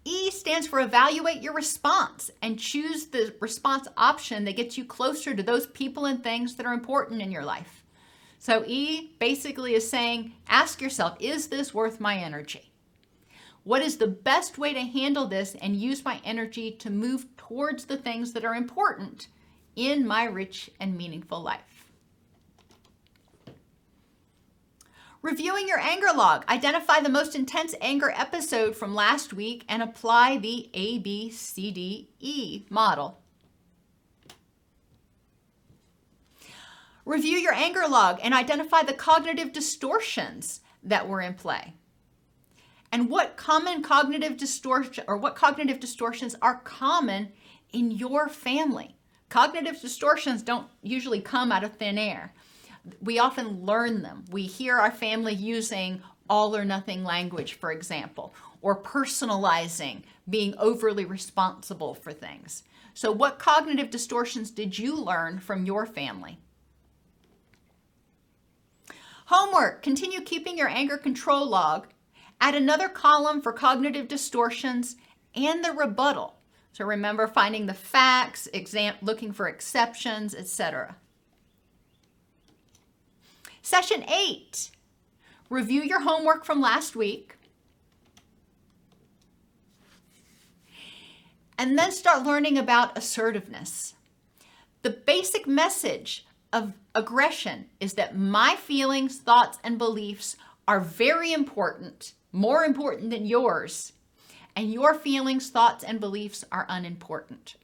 S1: E stands for evaluate your response and choose the response option that gets you closer to those people and things that are important in your life. So, E basically is saying ask yourself, is this worth my energy? What is the best way to handle this and use my energy to move towards the things that are important in my rich and meaningful life? Reviewing your anger log. Identify the most intense anger episode from last week and apply the ABCDE model. Review your anger log and identify the cognitive distortions that were in play. And what common cognitive distortion or what cognitive distortions are common in your family. Cognitive distortions don't usually come out of thin air we often learn them. We hear our family using all or nothing language, for example, or personalizing, being overly responsible for things. So, what cognitive distortions did you learn from your family? Homework continue keeping your anger control log. Add another column for cognitive distortions and the rebuttal. So, remember finding the facts, exam- looking for exceptions, etc. Session eight review your homework from last week. And then start learning about assertiveness. The basic message of aggression is that my feelings, thoughts, and beliefs are very important, more important than yours, and your feelings, thoughts, and beliefs are unimportant.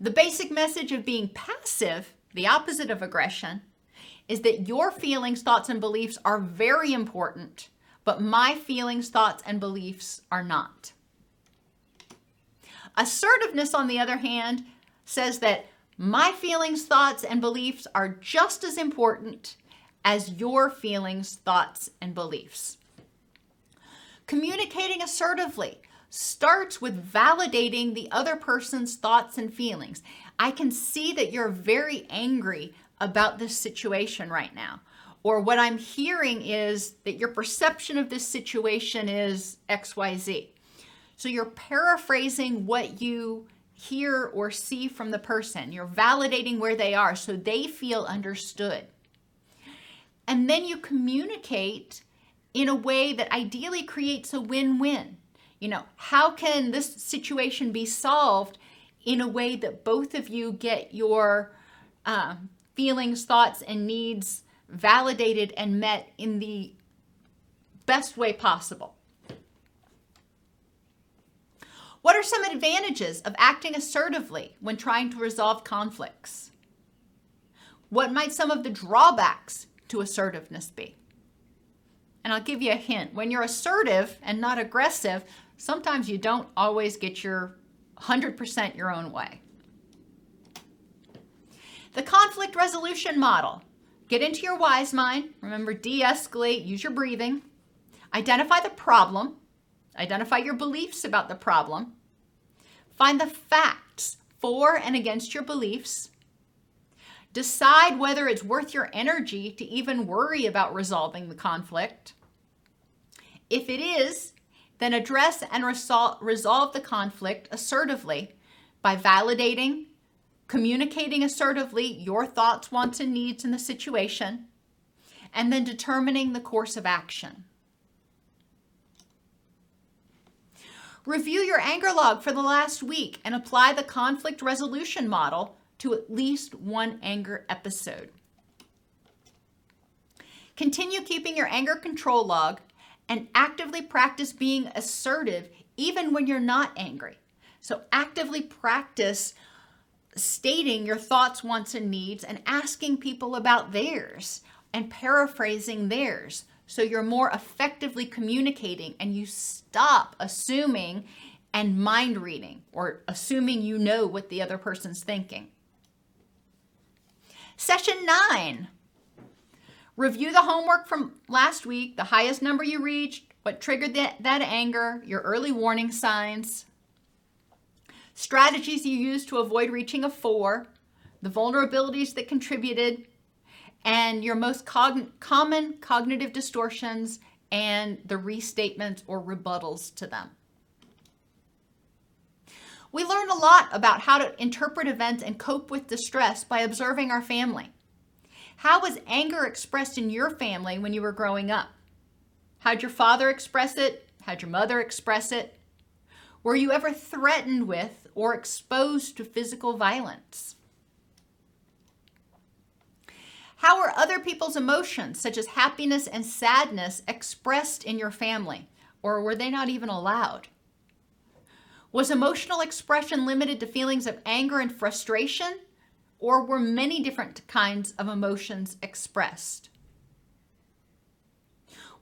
S1: The basic message of being passive, the opposite of aggression, is that your feelings, thoughts, and beliefs are very important, but my feelings, thoughts, and beliefs are not. Assertiveness, on the other hand, says that my feelings, thoughts, and beliefs are just as important as your feelings, thoughts, and beliefs. Communicating assertively starts with validating the other person's thoughts and feelings. I can see that you're very angry about this situation right now. Or what I'm hearing is that your perception of this situation is XYZ. So you're paraphrasing what you hear or see from the person. You're validating where they are so they feel understood. And then you communicate in a way that ideally creates a win win. You know, how can this situation be solved in a way that both of you get your uh, feelings, thoughts, and needs validated and met in the best way possible. What are some advantages of acting assertively when trying to resolve conflicts? What might some of the drawbacks to assertiveness be? And I'll give you a hint. When you're assertive and not aggressive, sometimes you don't always get your 100% your own way. The conflict resolution model. Get into your wise mind. Remember, de escalate, use your breathing. Identify the problem. Identify your beliefs about the problem. Find the facts for and against your beliefs. Decide whether it's worth your energy to even worry about resolving the conflict. If it is, then address and resol- resolve the conflict assertively by validating, communicating assertively your thoughts, wants, and needs in the situation, and then determining the course of action. Review your anger log for the last week and apply the conflict resolution model to at least one anger episode. Continue keeping your anger control log and actively practice being assertive even when you're not angry. So, actively practice stating your thoughts, wants, and needs and asking people about theirs and paraphrasing theirs. So you're more effectively communicating and you stop assuming and mind reading or assuming you know what the other person's thinking. Session nine. Review the homework from last week, the highest number you reached, what triggered that, that anger, your early warning signs, strategies you used to avoid reaching a four, the vulnerabilities that contributed, and your most cog- common cognitive distortions and the restatements or rebuttals to them. We learned a lot about how to interpret events and cope with distress by observing our family. How was anger expressed in your family when you were growing up? How'd your father express it? How'd your mother express it? Were you ever threatened with or exposed to physical violence? How were other people's emotions, such as happiness and sadness, expressed in your family? Or were they not even allowed? Was emotional expression limited to feelings of anger and frustration? or were many different kinds of emotions expressed?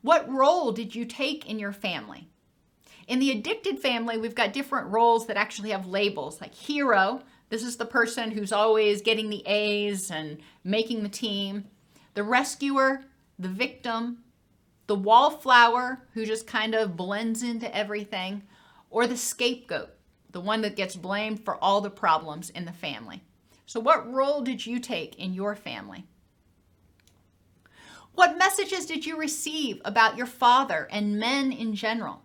S1: What role did you take in your family? In the addicted family, we've got different roles that actually have labels like hero. This is the person who's always getting the A's and making the team. The rescuer, the victim, the wallflower who just kind of blends into everything, or the scapegoat, the one that gets blamed for all the problems in the family. So, what role did you take in your family? What messages did you receive about your father and men in general?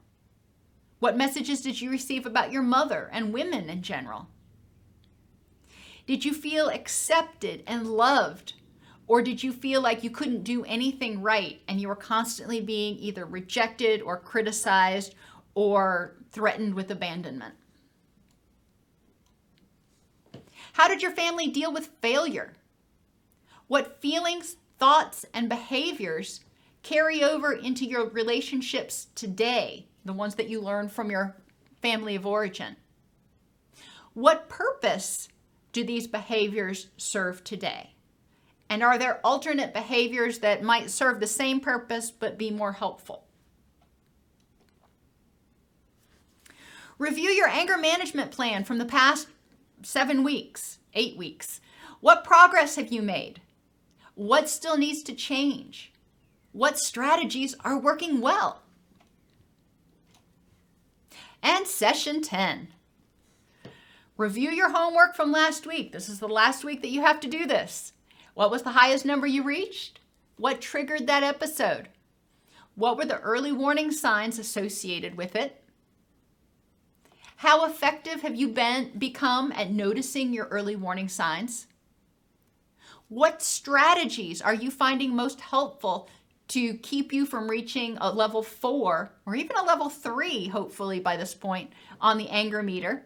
S1: What messages did you receive about your mother and women in general? Did you feel accepted and loved? Or did you feel like you couldn't do anything right and you were constantly being either rejected or criticized or threatened with abandonment? How did your family deal with failure? What feelings, thoughts, and behaviors carry over into your relationships today, the ones that you learned from your family of origin? What purpose do these behaviors serve today? And are there alternate behaviors that might serve the same purpose but be more helpful? Review your anger management plan from the past seven weeks, eight weeks. What progress have you made? What still needs to change? What strategies are working well? And session 10. Review your homework from last week. This is the last week that you have to do this. What was the highest number you reached? What triggered that episode? What were the early warning signs associated with it? How effective have you been become at noticing your early warning signs? What strategies are you finding most helpful to keep you from reaching a level 4 or even a level 3 hopefully by this point on the anger meter?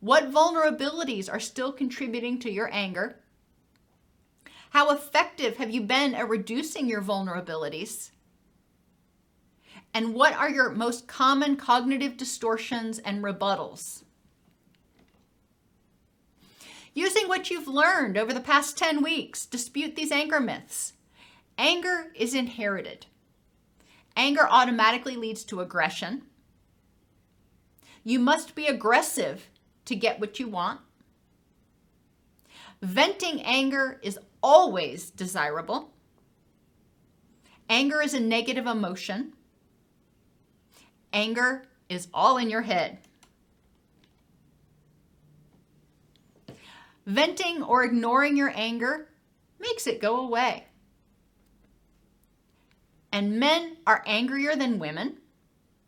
S1: What vulnerabilities are still contributing to your anger? How effective have you been at reducing your vulnerabilities? And what are your most common cognitive distortions and rebuttals? Using what you've learned over the past 10 weeks, dispute these anger myths. Anger is inherited. Anger automatically leads to aggression. You must be aggressive to get what you want. Venting anger is always desirable. Anger is a negative emotion. Anger is all in your head. Venting or ignoring your anger makes it go away. And men are angrier than women.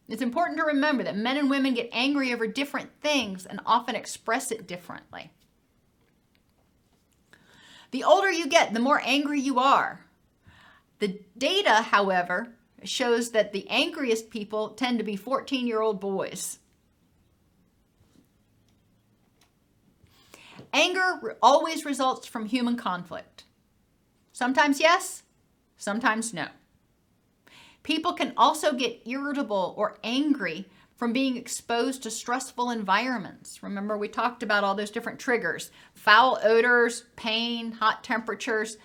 S1: It's important to remember that men and women get angry over different things and often express it differently. The older you get, the more angry you are. The data, however, shows that the angriest people tend to be 14 year old boys. Anger always results from human conflict. Sometimes yes, sometimes no. People can also get irritable or angry from being exposed to stressful environments. Remember, we talked about all those different triggers foul odors, pain, hot temperatures.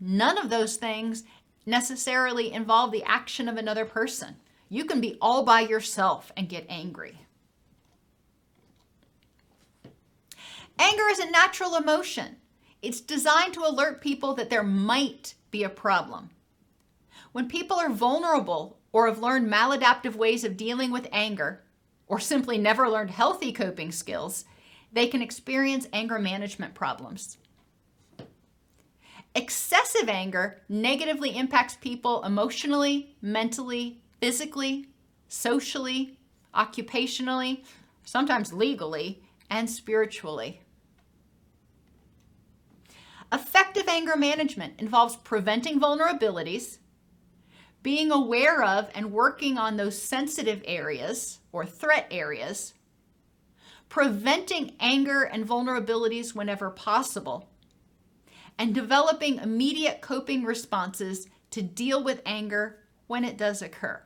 S1: None of those things necessarily involve the action of another person. You can be all by yourself and get angry. Anger is a natural emotion. It's designed to alert people that there might be a problem. When people are vulnerable or have learned maladaptive ways of dealing with anger, or simply never learned healthy coping skills, they can experience anger management problems. Excessive anger negatively impacts people emotionally, mentally, physically, socially, occupationally, sometimes legally, and spiritually. Effective anger management involves preventing vulnerabilities, being aware of and working on those sensitive areas or threat areas, preventing anger and vulnerabilities whenever possible, and developing immediate coping responses to deal with anger when it does occur.